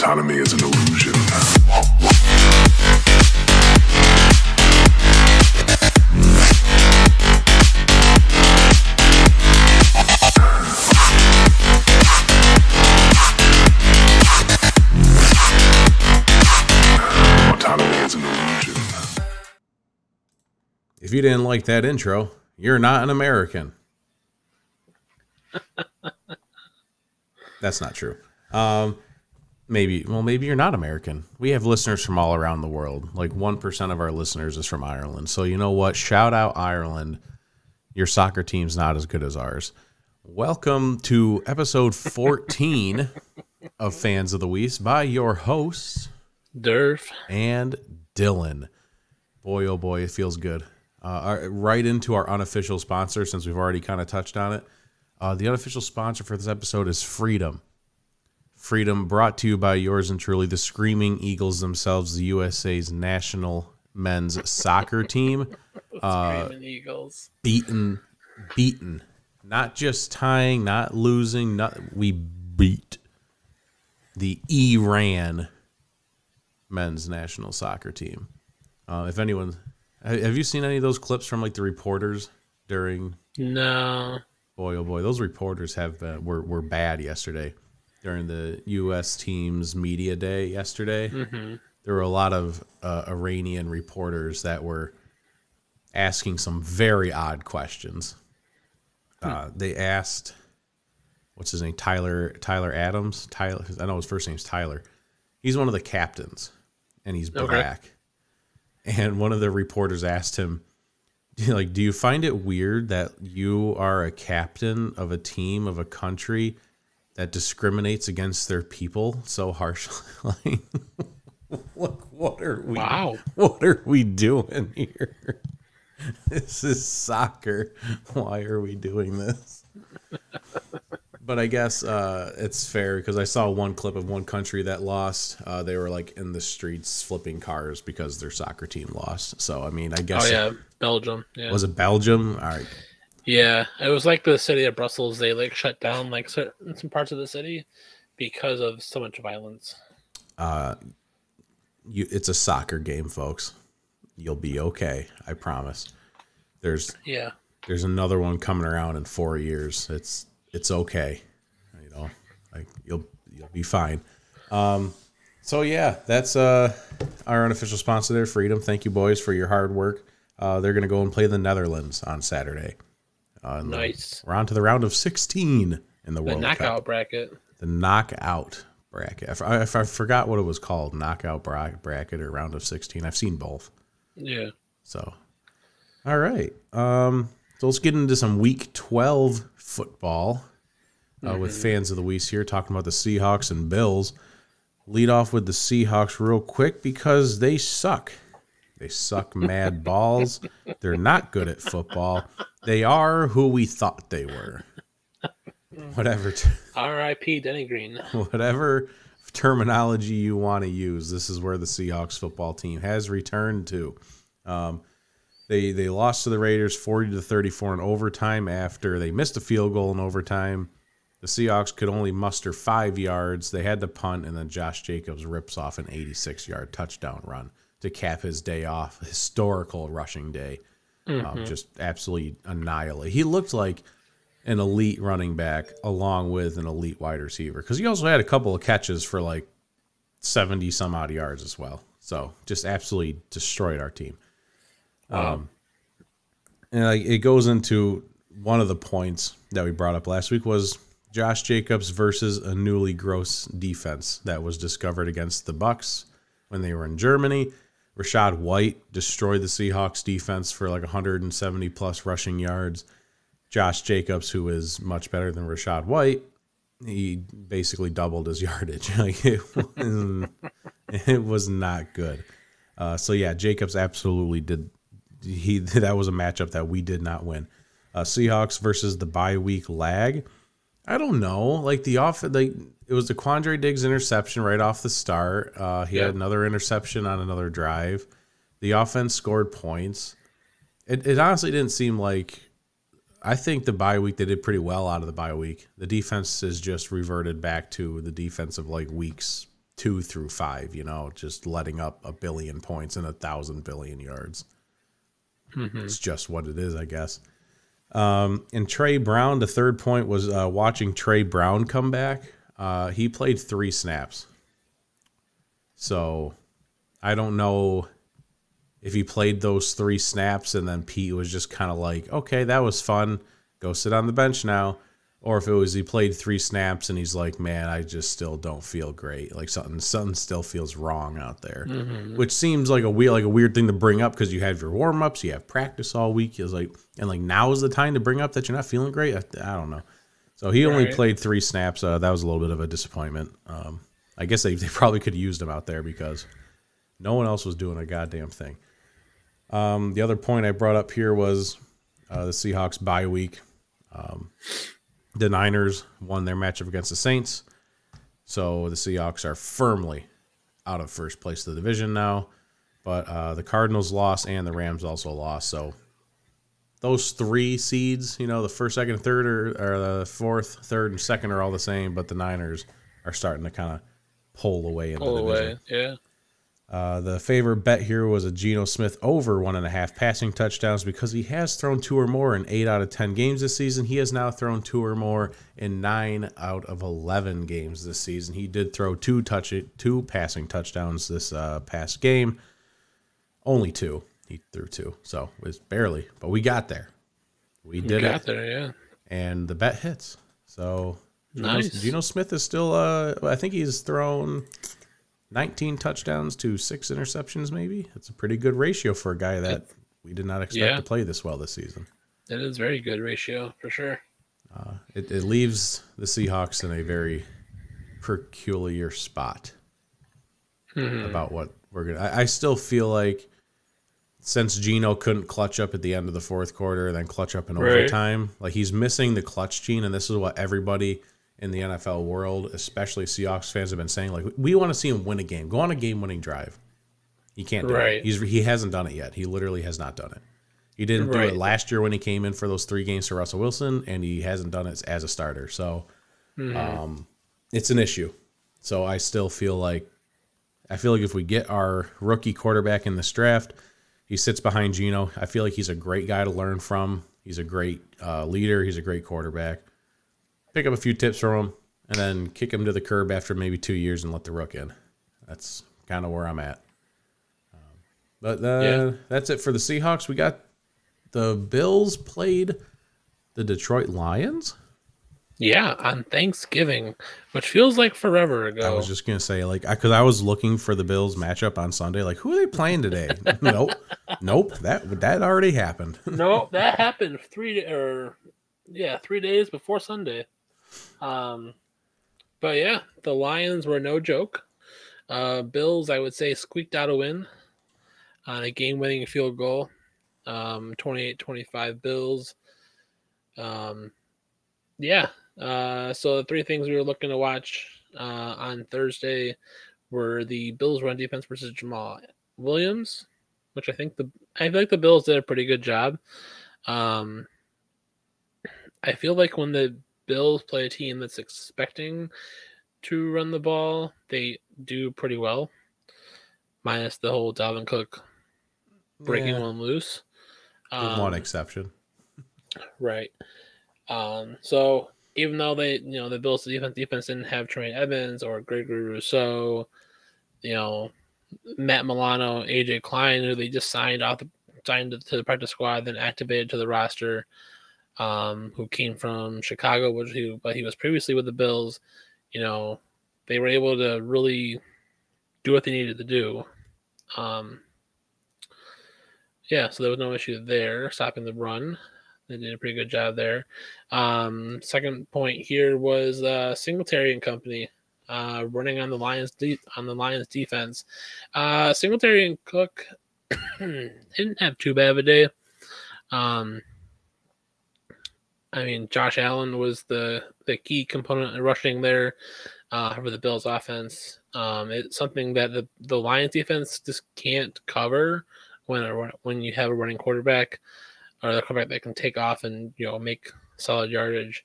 Autonomy is an illusion. Autonomy is an illusion. If you didn't like that intro, you're not an American. That's not true. Um, maybe, well, maybe you're not American. We have listeners from all around the world. Like 1% of our listeners is from Ireland. So, you know what? Shout out Ireland. Your soccer team's not as good as ours. Welcome to episode 14 of Fans of the Weast by your hosts, Derf. and Dylan. Boy, oh boy, it feels good. Uh, our- right into our unofficial sponsor, since we've already kind of touched on it. Uh, the unofficial sponsor for this episode is Freedom. Freedom brought to you by yours and truly, the Screaming Eagles themselves, the USA's national men's soccer team. Uh, Screaming Eagles. Beaten, beaten. Not just tying, not losing, not we beat the Iran men's national soccer team. Uh, if anyone, have you seen any of those clips from like the reporters during? No. Boy, oh boy, those reporters have been, were were bad yesterday during the U.S. team's media day yesterday. There were a lot of uh, Iranian reporters that were asking some very odd questions. Uh, they asked, "What's his name? Tyler Tyler Adams. Tyler. I know his first name's Tyler. He's one of the captains, and he's Okay. black." And one of the reporters asked him, like, do you find it weird that you are a captain of a team of a country that discriminates against their people so harshly? like, what, what are we? Wow. What are we doing here? This is soccer. Why are we doing this? But I guess uh, it's fair because I saw one clip of one country that lost. Uh, they were like in the streets flipping cars because their soccer team lost. So I mean, I guess. Oh yeah, Belgium. Yeah. was it Belgium? All right, yeah, it was like the city of Brussels. They like shut down like certain some parts of the city because of so much violence. Uh, you, it's a soccer game, folks. You'll be okay. I promise. There's Yeah. there's another one coming around in four years. It's it's okay. You know, like you'll you'll be fine. Um, so yeah, that's uh our unofficial sponsor there, Freedom. Thank you, boys, for your hard work. Uh, they're gonna go and play the Netherlands on Saturday. Uh, Nice. We're on to the round of 16 in the, world. The World knockout Cup. bracket. The knockout bracket. If I forgot what it was called, knockout bra- bracket or round of 16. I've seen both. Yeah. So, all right. Um, so let's get into some Week 12 football uh, with fans of the Weeks here, talking about the Seahawks and Bills. Lead off with the Seahawks real quick because they suck. They suck mad balls. They're not good at football. They are who we thought they were. Whatever. T- R.I.P. Denny Green. whatever terminology you want to use, this is where the Seahawks football team has returned to. Um, they they lost to the Raiders forty to thirty four in overtime after they missed a field goal in overtime. The Seahawks could only muster five yards. They had to punt, and then Josh Jacobs rips off an 86 yard touchdown run to cap his day off. Historical rushing day. Um, just absolutely annihilate. He looked like an elite running back along with an elite wide receiver because he also had a couple of catches for like 70 some odd yards as well. So just absolutely destroyed our team. Um, and like it goes into one of the points that we brought up last week was Josh Jacobs versus a newly gross defense that was discovered against the Bucks when they were in Germany. Rachaad White destroyed the Seahawks defense for like 170 plus rushing yards. Josh Jacobs, who is much better than Rachaad White, he basically doubled his yardage. It was, it was not good. Uh, so yeah, Jacobs absolutely did. He that was a matchup that we did not win. Uh, Seahawks versus the bye week lag. I don't know. Like the off, like it was the Quandre Diggs interception right off the start. Uh, he Yeah. had another interception on another drive. The offense scored points. It, it honestly didn't seem like. I think the bye week they did pretty well out of the bye week. The defense has just reverted back to the defense of like weeks two through five. You know, just letting up a billion points and a thousand billion yards. It's just what it is, I guess. Um, and Tre Brown, the third point was uh, watching Tre Brown come back. Uh, he played three snaps. So I don't know if he played those three snaps and then Pete was just kind of like, okay, that was fun. Go sit on the bench now. Or if it was he played three snaps and he's like, man, I just still don't feel great. Like something, something still feels wrong out there, which seems like a weird, like a weird thing to bring up because you have your warm ups, you have practice all week. Is like, and like now is the time to bring up that you're not feeling great. I, I don't know. So he only Right. played three snaps. Uh, that was a little bit of a disappointment. Um, I guess they, they probably could have used him out there because no one else was doing a goddamn thing. Um, the other point I brought up here was uh, the Seahawks bye week. Um, the Niners won their matchup against the Saints, so the Seahawks are firmly out of first place of the division now. But uh, the Cardinals lost and the Rams also lost. So those three seeds, you know, the first, second, and third, or the fourth, third, and second are all the same. But the Niners are starting to kind of pull away in Pull the division. away. Yeah. Uh, the favorite bet here was a Geno Smith over one and a half passing touchdowns because he has thrown two or more in eight out of 10 games this season. He has now thrown two or more in nine out of 11 games this season. He did throw two touch two passing touchdowns this uh, past game. Only two. He threw two. So it was barely, but we got there. We did Got it. there. Yeah. And the bet hits. So Nice. Geno Smith is still, uh, I think he's thrown 19 touchdowns to six interceptions, maybe. That's a pretty good ratio for a guy that we did not expect Yeah. to play this well this season. It is very good ratio for sure. It, it leaves the Seahawks in a very peculiar spot about what we're going to. I still feel like since Geno couldn't clutch up at the end of the fourth quarter and then clutch up in Right. overtime, like he's missing the clutch gene. And this is what everybody in the NFL world, especially Seahawks fans, have been saying. Like, we want to see him win a game, go on a game winning drive. He can't do Right. it. He's, he hasn't done it yet. He literally has not done it. He didn't do it last year when he came in for those three games for Russell Wilson, and he hasn't done it as a starter. So um, it's an issue. So I still feel like I feel like if we get our rookie quarterback in this draft, he sits behind Geno. I feel like he's a great guy to learn from. He's a great uh, leader. He's a great quarterback. Pick up a few tips from him, and then kick him to the curb after maybe two years and let the rook in. That's kind of where I'm at. Um, but uh, Yeah. that's it for the Seahawks. We got the Bills played the Detroit Lions. Yeah, on Thanksgiving, which feels like forever ago. I was just gonna say, like, because I, was looking for the Bills matchup on Sunday. Like, who are they playing today? nope, nope. That that already happened. nope, that happened three or yeah, three days before Sunday. Um, but yeah, the Lions were no joke. Uh, Bills, I would say, squeaked out a win on a game-winning field goal. Um, 28-25 Bills. Um, yeah. Uh, so the three things we were looking to watch uh, on Thursday were the Bills run defense versus Jamaal Williams, which I think the I feel like the Bills did a pretty good job. Um, I feel like when the Bills play a team that's expecting to run the ball, they do pretty well, minus the whole Dalvin Cook breaking Yeah, one loose. with one Um, exception. Right. Um, so even though they, you know, the Bills defense defense didn't have Tremaine Edmunds or Gregory Rousseau, you know, Matt Milano, AJ Klein, who they just signed off the signed to the practice squad, then activated to the roster, um, who came from Chicago, which he but he was previously with the Bills. You know, they were able to really do what they needed to do. Um, yeah, so there was no issue there stopping the run. They did a pretty good job there. Um, second point here was uh, Singletary and company uh, running on the Lions de- on the Lions defense. Uh, Singletary and Cook didn't have too bad of a day. Um, I mean, Josh Allen was the the key component in rushing there uh, for the Bills' offense. Um, it's something that the, the Lions defense just can't cover when a, when you have a running quarterback or the quarterback that can take off and you know make solid yardage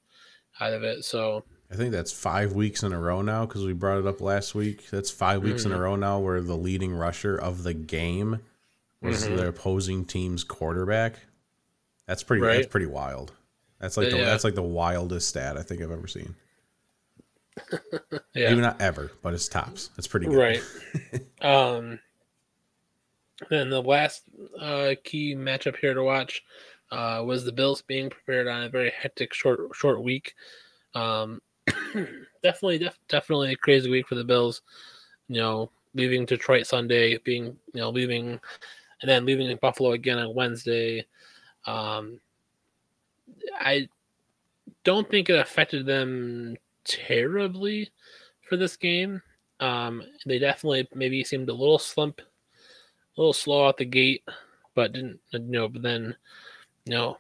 out of it. So I think that's five weeks in a row now because we brought it up last week. That's five weeks in a row now where the leading rusher of the game was the opposing team's quarterback. That's pretty. That's pretty wild. That's like the, Yeah. that's like the wildest stat I think I've ever seen. Yeah. Maybe not ever, but it's tops. It's pretty good. Right. um. Then the last uh, key matchup here to watch uh, was the Bills being prepared on a very hectic short short week. Um, definitely, def- definitely a crazy week for the Bills. You know, leaving Detroit Sunday, being you know leaving, and then leaving Buffalo again on Wednesday. Um, I don't think it affected them terribly for this game. Um, they definitely maybe seemed a little slump, a little slow out the gate, but didn't you know. But then, you know,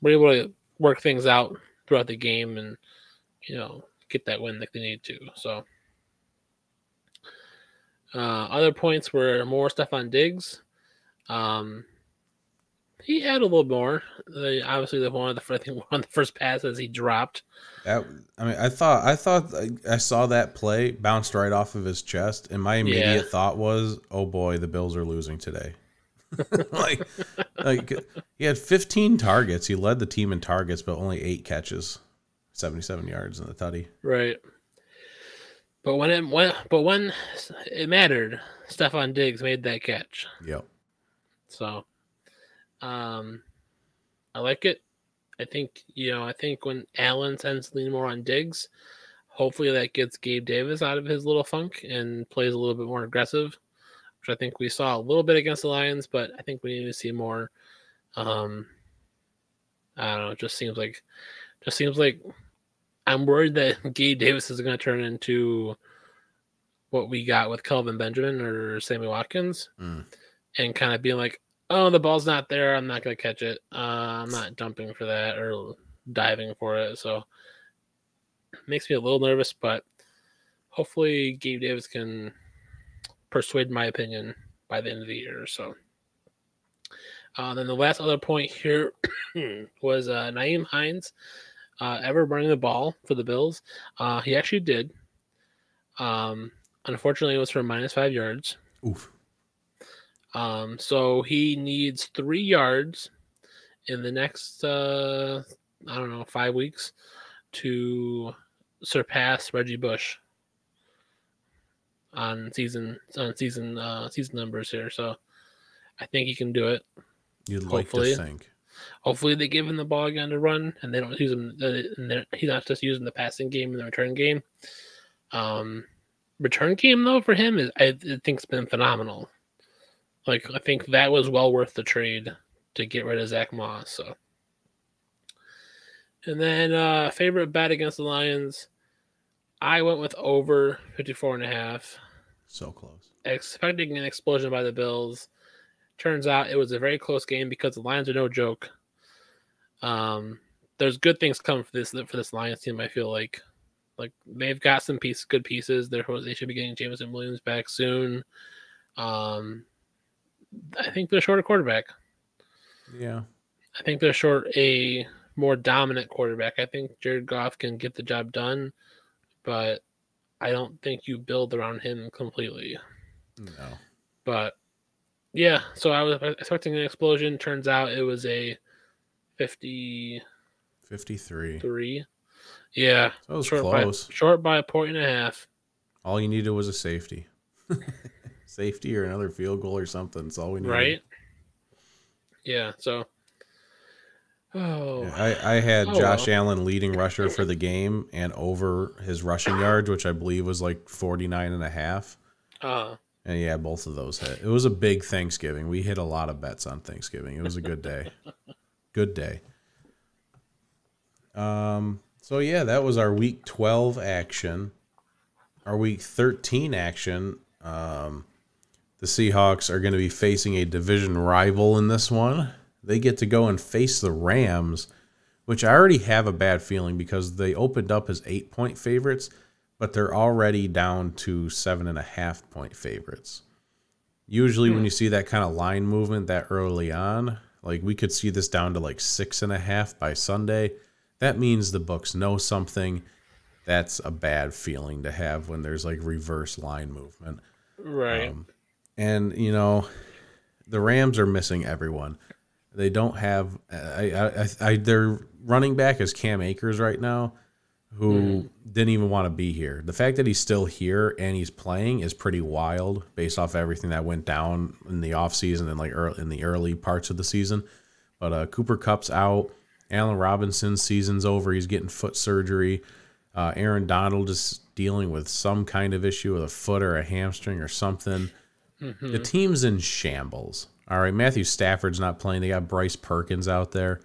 were able to work things out throughout the game and you know get that win that they need to. So, uh, other points were more stuff on Diggs. Um, he had a little more. The, obviously, the one of the I think one of the first passes he dropped. That, I mean, I thought I thought I saw that play bounced right off of his chest, and my immediate Yeah. thought was, "Oh boy, the Bills are losing today." like, like he had 15 targets. He led the team in targets, but only eight catches, 77 yards in the tutty. Right. But when it when but when it mattered, Stefon Diggs made that catch. Yep. So um I like it. I think you know, I think when Allen tends to lean more on Diggs, hopefully that gets Gabe Davis out of his little funk and plays a little bit more aggressive, which I think we saw a little bit against the Lions, but I think we need to see more. Um I don't know, it just seems like just seems like I'm worried that Gabe Davis is going to turn into what we got with Kelvin Benjamin or Sammy Watkins, Mm. and kind of being like, "Oh, the ball's not there. I'm not going to catch it. Uh, I'm not dumping for that or diving for it." So makes me a little nervous, but hopefully Gabe Davis can persuade my opinion by the end of the year. So. Uh, then the last other point here was uh, Nyheim Hines uh, ever running the ball for the Bills. Uh, he actually did. Um, unfortunately, it was for minus five yards. Oof. Um, so he needs three yards in the next, uh, I don't know, five weeks to surpass Reggie Bush on season on season uh, season numbers here. So I think he can do it. You'd like Hopefully. to think. Hopefully, they give him the ball again to run, and they don't use him. uh, And he's not just using the passing game and the return game. Um, return game though for him is I, I think it's been phenomenal. Like I think that was well worth the trade to get rid of Zach Moss. So, and then uh favorite bet against the Lions, I went with over 54 and a half So close. expecting an explosion by the Bills. Turns out it was a very close game because the Lions are no joke. Um, there's good things coming for this for this Lions team. I feel like, like they've got some piece good pieces. They're they should be getting Jameson Williams back soon. Um, I think they're short a quarterback. Yeah. I think they're short a more dominant quarterback. I think Jared Goff can get the job done, but I don't think you build around him completely. No. But yeah, so I was expecting an explosion. Turns out it was a 50. 53. 53. Yeah, That was short close. by short by a point and a half. All you needed was a safety. safety or another field goal or something. That's all we need. Right? Yeah, so Oh, Yeah, I, I had Oh, Josh well. Allen leading rusher for the game and over his rushing yards, which I believe was like 49 and a half. uh, And yeah, both of those hit. It was a big Thanksgiving. We hit a lot of bets on Thanksgiving. It was a good day. good day. Um so yeah, that was our week 12 action. Our week 13 action. Um the Seahawks are going to be facing a division rival in this one. They get to go and face the Rams, which I already have a bad feeling because they opened up as eight point favorites, but they're already down to seven and a half point favorites. Usually, when you see that kind of line movement that early on, like we could see this down to like six and a half by Sunday. That means the books know something. that's a bad feeling to have when there's like reverse line movement. Right. Um, and you know, the Rams are missing everyone. They don't have. I, I, I, their running back is Cam Akers right now, who didn't even want to be here. The fact that he's still here and he's playing is pretty wild, based off everything that went down in the offseason and like early, in the early parts of the season. But uh, Cooper Kupp's out. Allen Robinson's season's over. He's getting foot surgery. Uh, Aaron Donald is dealing with some kind of issue with a foot or a hamstring or something. Mm-hmm. The team's in shambles. All right, Matthew Stafford's not playing. They got Bryce Perkins out there.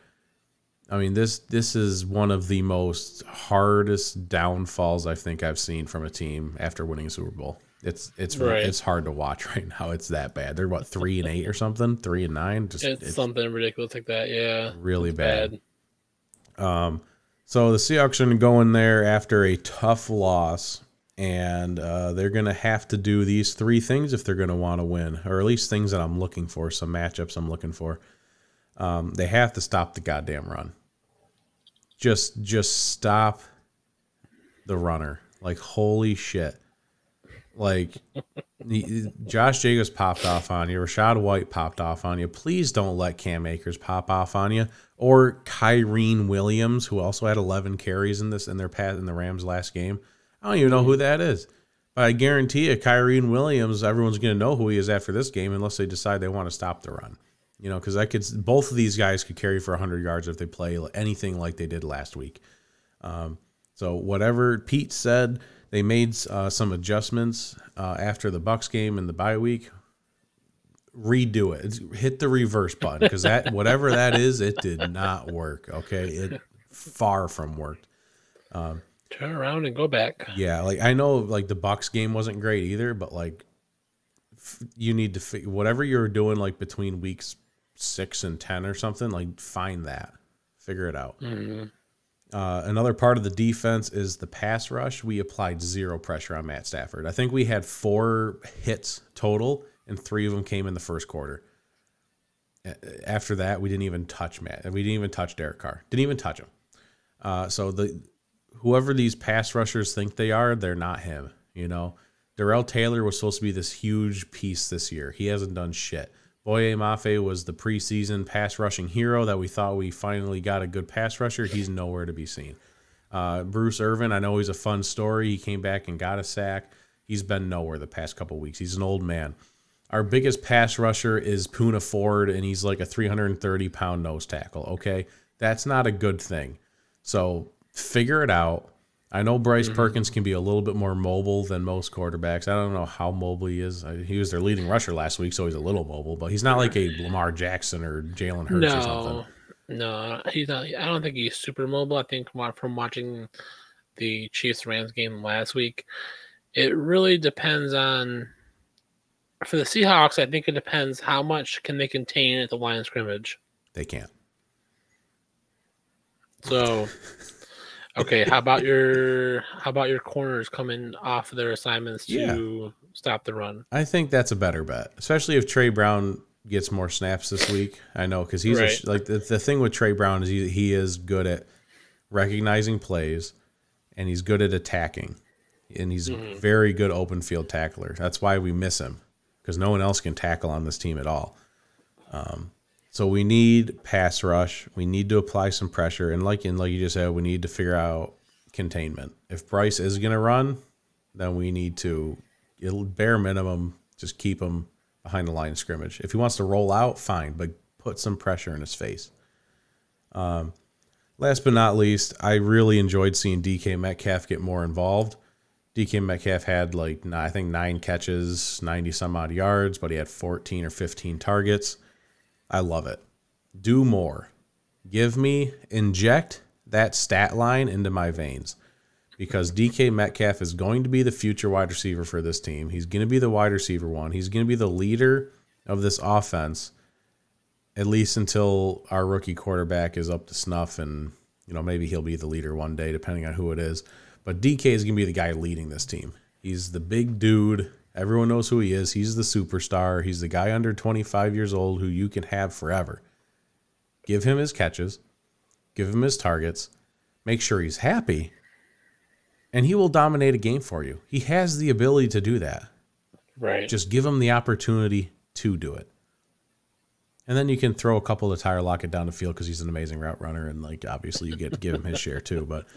I mean this this is one of the most hardest downfalls I think I've seen from a team after winning a Super Bowl. It's it's Right. it's hard to watch right now. It's that bad. They're what three and eight or something, three and nine. Just it's, it's something ridiculous like that. Yeah. really It's bad. Um, so the Seahawks are going to go in there after a tough loss, and uh, they're going to have to do these three things if they're going to want to win, or at least things that I'm looking for, some matchups I'm looking for. Um, they have to stop the goddamn run. Just, just stop the runner. Like holy shit. Like Josh Jacobs popped off on you. Rachaad White popped off on you. Please don't let Cam Akers pop off on you. Or Kyren Williams, who also had 11 carries in this in their path in the Rams last game. I don't even know who that is. But I guarantee you, Kyren Williams, everyone's going to know who he is after this game unless they decide they want to stop the run. You know, because I could both of these guys could carry for 100 yards if they play anything like they did last week. So whatever Pete said, they made uh, some adjustments uh, after the Bucks game and the bye week. Redo it. It's- hit the reverse button because that whatever that is, it did not work. Okay, it far from worked. Turn around and go back. Yeah, like I know, like the Bucks game wasn't great either, but like f- you need to fi- whatever you're doing, like between weeks six and ten or something, like find that, figure it out. Uh, another part of the defense is the pass rush. We applied zero pressure on Matt Stafford. I think we had four hits total, and three of them came in the first quarter. After that, we didn't even touch Matt. We didn't even touch Derek Carr. Didn't even touch him. Uh, so the whoever these pass rushers think they are, they're not him. You know, Darrell Taylor was supposed to be this huge piece this year. He hasn't done shit. Boye Mafe was the preseason pass rushing hero that we thought we finally got a good pass rusher. He's nowhere to be seen. Uh, Bruce Irvin, I know he's a fun story. He came back and got a sack. He's been nowhere the past couple weeks. He's an old man. Our biggest pass rusher is Poona Ford, and he's like a 330 pound nose tackle. Okay. That's not a good thing. So figure it out. I know Bryce mm-hmm. Perkins can be a little bit more mobile than most quarterbacks. I don't know how mobile he is. He was their leading rusher last week, so he's a little mobile, but he's not like a Lamar Jackson or Jalen Hurts or something. No, no, he's not. I don't think he's super mobile. I think from watching the Chiefs Rams game last week, it really depends on. For the Seahawks, I think it depends how much can they contain at the line of scrimmage. They can't. So, okay, how about your how about your corners coming off their assignments to stop the run? I think that's a better bet, especially if Tre Brown gets more snaps this week. I know because he's Right. sh like the, the thing with Tre Brown is he, he is good at recognizing plays and he's good at attacking and he's a very good open field tackler. That's why we miss him because no one else can tackle on this team at all. Um, so we need pass rush. We need to apply some pressure, and like and like you just said, we need to figure out containment. If Bryce is going to run, then we need to, bare minimum, just keep him behind the line of scrimmage. If he wants to roll out, fine, but put some pressure in his face. Um, last but not least, I really enjoyed seeing DK Metcalf get more involved. DK Metcalf had like I think nine catches, ninety some odd yards, but he had fourteen or fifteen targets. I love it. Do more. Give me inject that stat line into my veins because DK Metcalf is going to be the future wide receiver for this team. He's going to be the wide receiver one. He's going to be the leader of this offense at least until our rookie quarterback is up to snuff and you know maybe he'll be the leader one day depending on who it is. But DK is going to be the guy leading this team. He's the big dude. Everyone knows who he is. He's the superstar. He's the guy under 25 years old who you can have forever. Give him his catches. Give him his targets. Make sure he's happy and he will dominate a game for you. He has the ability to do that. Right. Just give him the opportunity to do it. And then you can throw a couple of Tyler Lockett down the field because he's an amazing route runner, and like obviously you get to give him his share too. But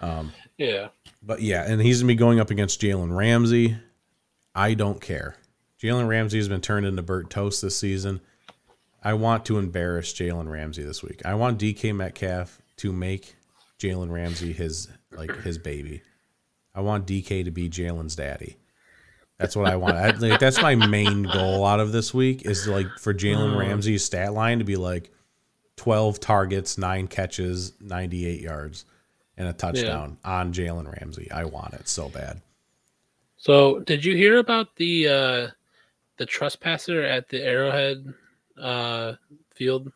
um, yeah. but yeah, and he's gonna be going up against Jalen Ramsey. I don't care. Jalen Ramsey has been turned into Burt Toast this season. I want to embarrass Jalen Ramsey this week. I want DK Metcalf to make Jalen Ramsey his like his baby. I want DK to be Jalen's daddy. That's what I want. I, like, that's my main goal out of this week is like for Jalen mm. Ramsey's stat line to be like twelve targets, nine catches, ninety eight yards, and a touchdown on Jalen Ramsey. I want it so bad. So, did you hear about the uh the trespasser at the Arrowhead uh field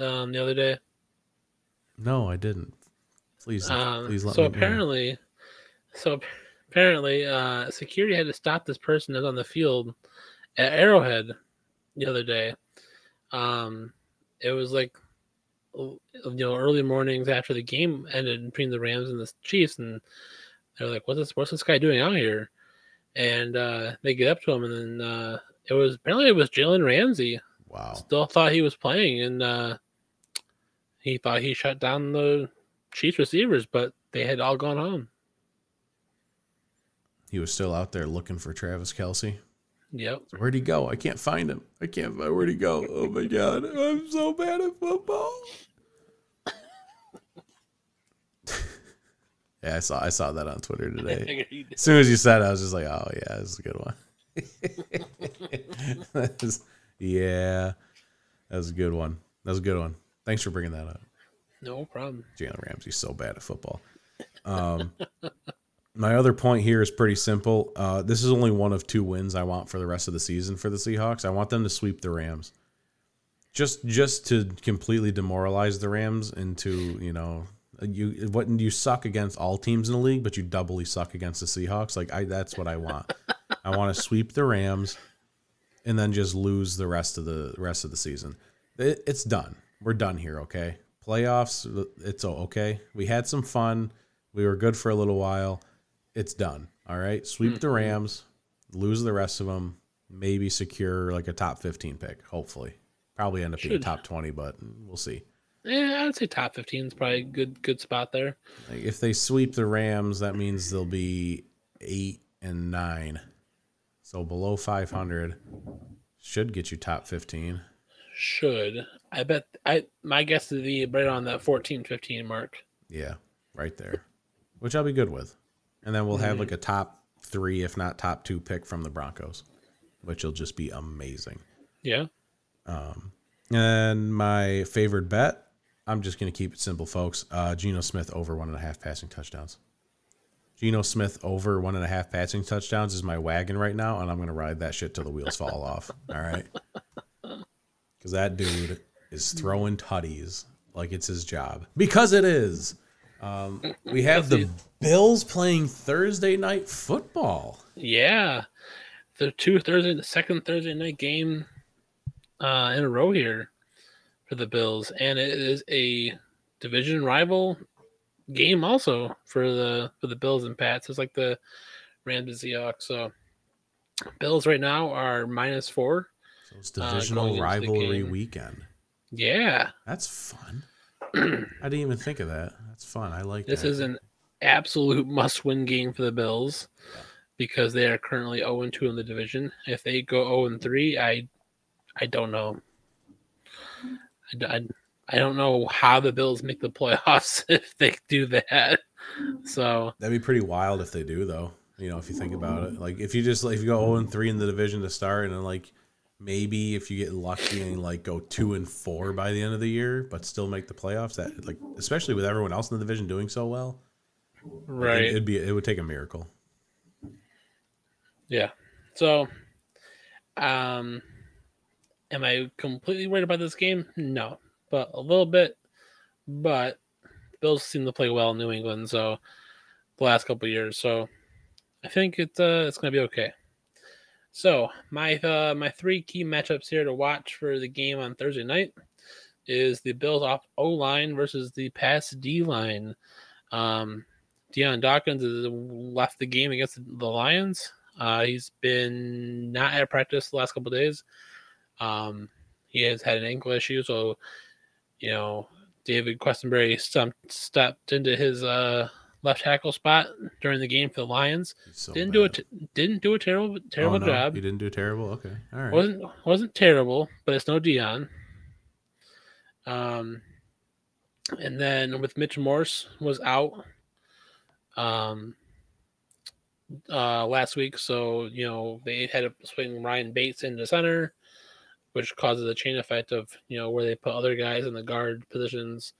um the other day? No, I didn't. Please, Um, please let so me. know. apparently, so apparently, uh, security had to stop this person that's on the field at Arrowhead the other day. Um, it was like you know early mornings after the game ended between the Rams and the Chiefs, and they're like, "What's this? What's this guy doing out here?" And uh, they get up to him, and then uh, it was apparently it was Jalen Ramsey. Wow. Still thought he was playing, and uh, he thought he shut down the Chiefs receivers, but they had all gone home. He was still out there looking for Travis Kelce. Yep. Where'd he go? I can't find him. I can't find where'd he go. Oh my god. I'm so bad at football. Yeah, I saw I saw that on Twitter today. figured he did. As soon as you said it, I was just like, oh yeah, this is a good one. Yeah. That was a good one. That was a good one. Thanks for bringing that up. No problem. Jalen Ramsey's so bad at football. Um, my other point here is pretty simple. Uh, this is only one of two wins I want for the rest of the season for the Seahawks. I want them to sweep the Rams, just just to completely demoralize the Rams into you know you what you suck against all teams in the league, but you doubly suck against the Seahawks. Like I, that's what I want. I want to sweep the Rams, and then just lose the rest of the rest of the season. It, it's done. We're done here. Okay, playoffs. It's okay. We had some fun. We were good for a little while. It's done. All right. Sweep the mm-hmm. Rams, lose the rest of them. Maybe secure like a top fifteen pick. Hopefully, probably end up being Should. top twenty, but we'll see. Yeah, I would say top fifteen is probably a good good spot there. Like if they sweep the Rams, that means they'll be eight and nine. So below 500 should get you top 15. Should I bet I my guess would be right on that 14, 15 mark. Yeah, right there, which I'll be good with. And then we'll have like a top three, if not top two pick from the Broncos, which will just be amazing. Yeah. Um, and my favorite bet, I'm just going to keep it simple, folks. Uh, Geno Smith over one and a half passing touchdowns. Geno Smith over one and a half passing touchdowns is my wagon right now, and I'm going to ride that shit till the wheels fall off. All right. Because that dude is throwing tutties like it's his job. Because it is. Um, we have the Bills playing Thursday night football. Yeah. The two Thursday the second Thursday night game uh in a row here for the Bills. And it is a division rival game also for the for the Bills and Pats. It's like the Rams and Seahawks. So Bills right now are minus four. So it's Uh, divisional the rivalry weekend. Yeah. That's fun. I didn't even think of that. That's fun. I like This that. is an absolute must win game for the Bills because they are currently 0 2 in the division. If they go 0 3, I I don't know. I, I, don't know how the Bills make the playoffs if they do that. So, That'd be pretty wild if they do, though. You know, if you think about it, like if you just like if you go zero and three in the division to start, and then like maybe if you get lucky and like go two and four by the end of the year, but still make the playoffs, that like especially with everyone else in the division doing so well, right. It, would be it would take a miracle. Yeah. So, um, am I completely worried about this game? No, but a little bit. But Bills seem to play well in New England, so the last couple years. So I think it's uh it's gonna be okay. So my uh my three key matchups here to watch for the game on Thursday night is the Bills off O line versus the pass D line. Um, Dion Dawkins has left the game against the Lions. Uh, he's been not at practice the last couple days. Um, he has had an ankle issue, so you know David Quessenberry stumped, stepped into his uh, left tackle spot during the game for the Lions. So didn't do bad. it. Didn't do a terrible Oh, terrible no, job. You didn't do terrible. Okay, all right. wasn't wasn't terrible, but it's no Dion. Um, and then with Mitch Morse was out, um, uh, last week, so you know they had to swing Ryan Bates into center, which causes a chain effect of you know where they put other guys in the guard positions.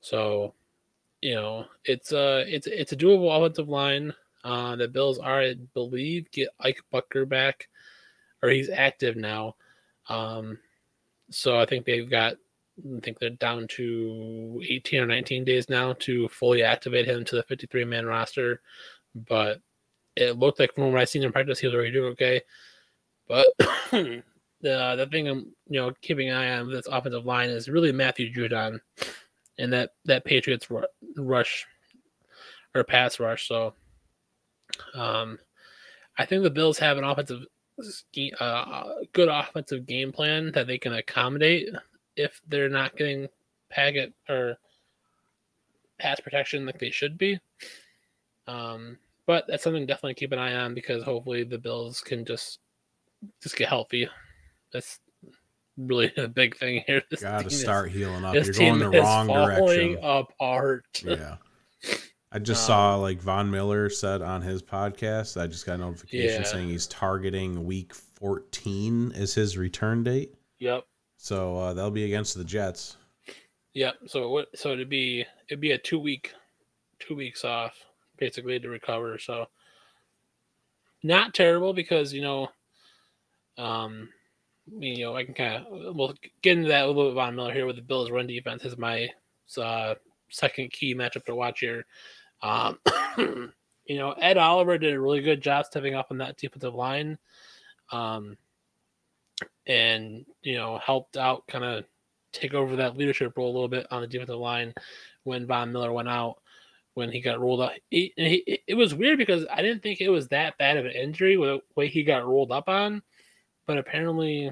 So, you know it's a it's it's a doable offensive line. Uh, the Bills are, I believe, get Ike Boettger back or he's active now. Um, so I think they've got, I think they're down to 18 or 19 days now to fully activate him to the 53 man roster. But it looked like from what I seen in practice, he was already doing okay. But the the thing I'm you know keeping an eye on this offensive line is really Matthew Judon and that that Patriots rush or pass rush. So um, I think the Bills have an offensive ske- uh, good offensive game plan that they can accommodate if they're not getting packet or pass protection like they should be. Um, but that's something definitely keep an eye on because hopefully the Bills can just just get healthy. That's really a big thing here. This Got to team is- start healing up. You're going the wrong direction. apart. Yeah. I just Um, saw like Von Miller said on his podcast. I just got a notification Yeah. saying he's targeting week 14 as his return date. Yep. So uh, they'll be against the Jets. Yep. So what? So it'd be it'd be a two week, two weeks off basically to recover. So not terrible because you know, um, you know, I can kind of we'll get into that a little bit Von Miller here with the Bills run defense is my uh, second key matchup to watch here. Um, you know, Ed Oliver did a really good job stepping up on that defensive line. Um, and you know, helped out kind of take over that leadership role a little bit on the defensive line when Von Miller went out when he got rolled up. He, he, it was weird because I didn't think it was that bad of an injury with the way he got rolled up on, but apparently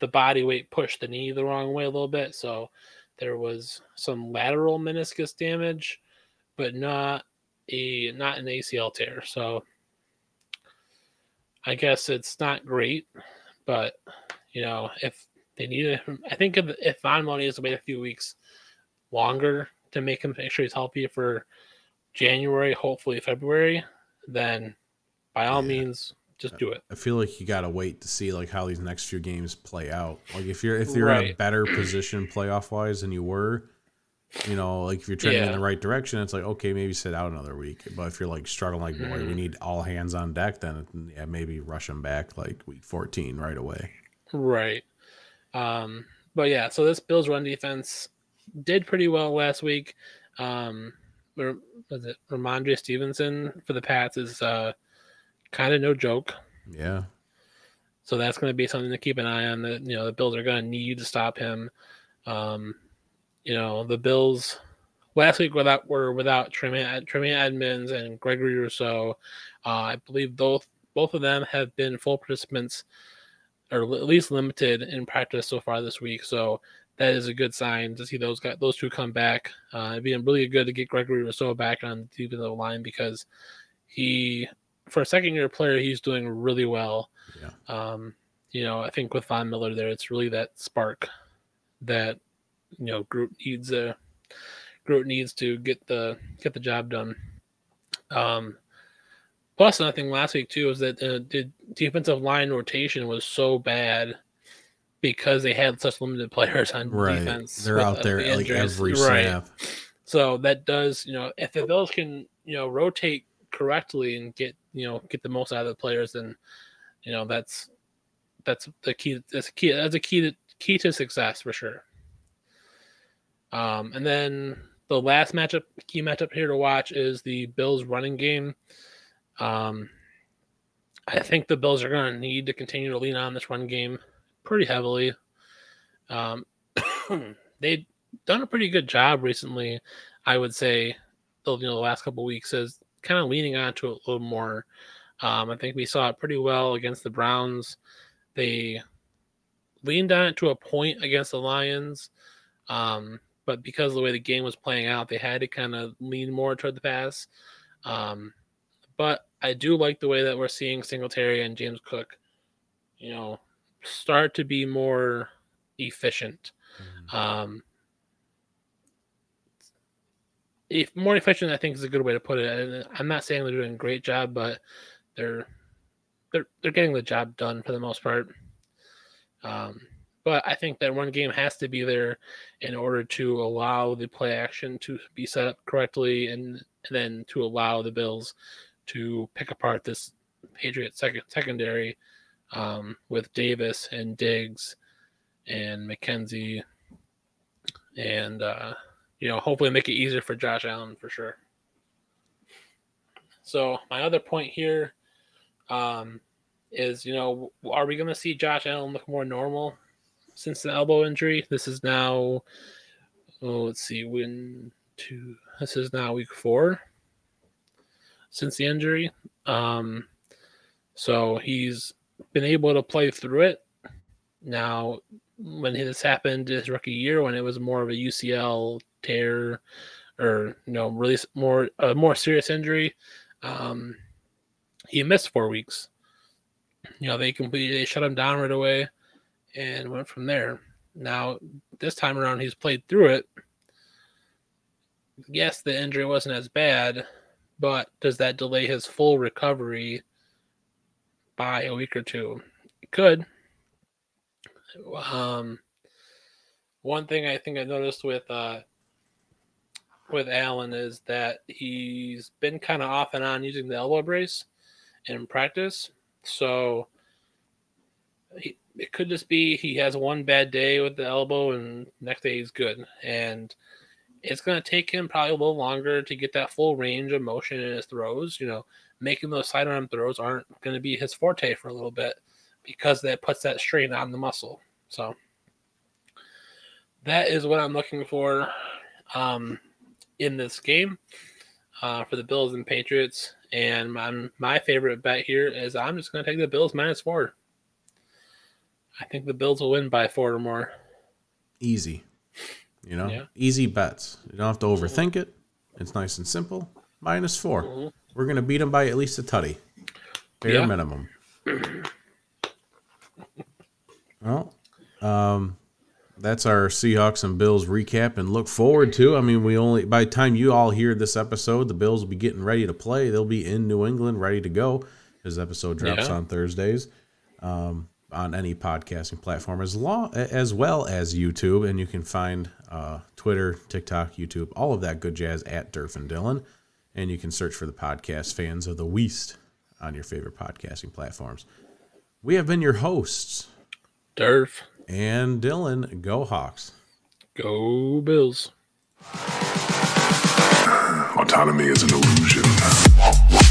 the body weight pushed the knee the wrong way a little bit, so there was some lateral meniscus damage, but not a not an ACL tear. So I guess it's not great, but you know if they need it, I think if, if Von Miller needs to wait a few weeks longer to make him make sure he's healthy for January, hopefully February, then by all Yeah. means just do it. I feel like you got to wait to see like how these next few games play out. Like if you're if you're in a better position playoff wise than you were, you know, like if you're trending in the right direction, it's like okay, maybe sit out another week. But if you're like struggling, like boy, we need all hands on deck, then yeah, maybe rush them back like week 14 right away. Right. Um, but yeah, so this Bills run defense did pretty well last week. Um, was it Rhamondre Stevenson for the Pats is uh, kind of no joke. Yeah, So that's going to be something to keep an eye on. That you know the Bills are going to need to stop him. Um, you know the Bills last week without were without Tremaine, Tremaine Edmunds and Gregory Rousseau. Uh, I believe both both of them have been full participants, or at least limited in practice so far this week. So that is a good sign to see those guys, those two come back. Uh, it'd be really good to get Gregory Rousseau back on the defensive line because he, for a second year player, he's doing really well. Yeah. Um, you know, I think with Von Miller there, it's really that spark that you know Groot needs a Groot needs to get the get the job done. Um, plus, another thing last week too was that uh, the defensive line rotation was so bad because they had such limited players on right. defense. They're out uh, there the like every Right. snap. So that does, you know, if the Bills can, you know, rotate correctly and get, you know, get the most out of the players, and you know, that's that's the key. That's a key. That's a key to key to success for sure. Um, and then the last matchup, key matchup here to watch is the Bills running game. Um, I think the Bills are going to need to continue to lean on this run game pretty heavily. Um, they've done a pretty good job recently, I would say. the you know the last couple weeks is kind of leaning onto it a little more. Um, I think we saw it pretty well against the Browns. They leaned on it to a point against the Lions, um, but because of the way the game was playing out, they had to kind of lean more toward the pass. Um, but I do like the way that we're seeing Singletary and James Cook, you know, start to be more efficient. Um, if more efficient, I think is a good way to put it. And I'm not saying they're doing a great job, but they're they're they're getting the job done for the most part. Um, but I think that one game has to be there in order to allow the play action to be set up correctly, and, and then to allow the Bills to pick apart this Patriot second secondary um, with Davis and Diggs and McKenzie, and uh, you know hopefully make it easier for Josh Allen for sure. So my other point here um, is you know are we going to see Josh Allen look more normal since the elbow injury? This is now oh let's see when two this is now week four since the injury. Um, so he's been able to play through it. Now, when this happened his rookie year, when it was more of a UCL tear or you know, really more a more serious injury, um, he missed four weeks. You know, they completely they shut him down right away and went from there. Now, this time around, he's played through it. Yes, the injury wasn't as bad, but does that delay his full recovery by a week or two? It could. Um, one thing I think I noticed with uh, with Allen is that he's been kind of off and on using the elbow brace in practice. So he, it could just be he has one bad day with the elbow and next day he's good. And it's going to take him probably a little longer to get that full range of motion in his throws. You know, making those sidearm throws aren't going to be his forte for a little bit because that puts that strain on the muscle. So that is what I'm looking for um, in this game uh, for the Bills and Patriots. And my, my favorite bet here is I'm just going to take the Bills minus four. I think the Bills will win by four or more. Easy. You know, Yeah. easy bets. You don't have to overthink it. It's nice and simple. Minus 4 Mhm. We're going to beat them by at least a tutty. Bare Yeah. minimum. well, um, that's our Seahawks and Bills recap and look forward to. I mean, we only by the time you all hear this episode, the Bills will be getting ready to play. They'll be in New England, ready to go. This episode drops Yeah. on Thursdays um, on any podcasting platform, as long as well as YouTube, and you can find uh, Twitter, TikTok, YouTube, all of that good jazz at Derf and Dylan, and you can search for the podcast fans of the Weast on your favorite podcasting platforms. We have been your hosts, Derf, and Dylan. Go Hawks. go Bills. Autonomy is an illusion.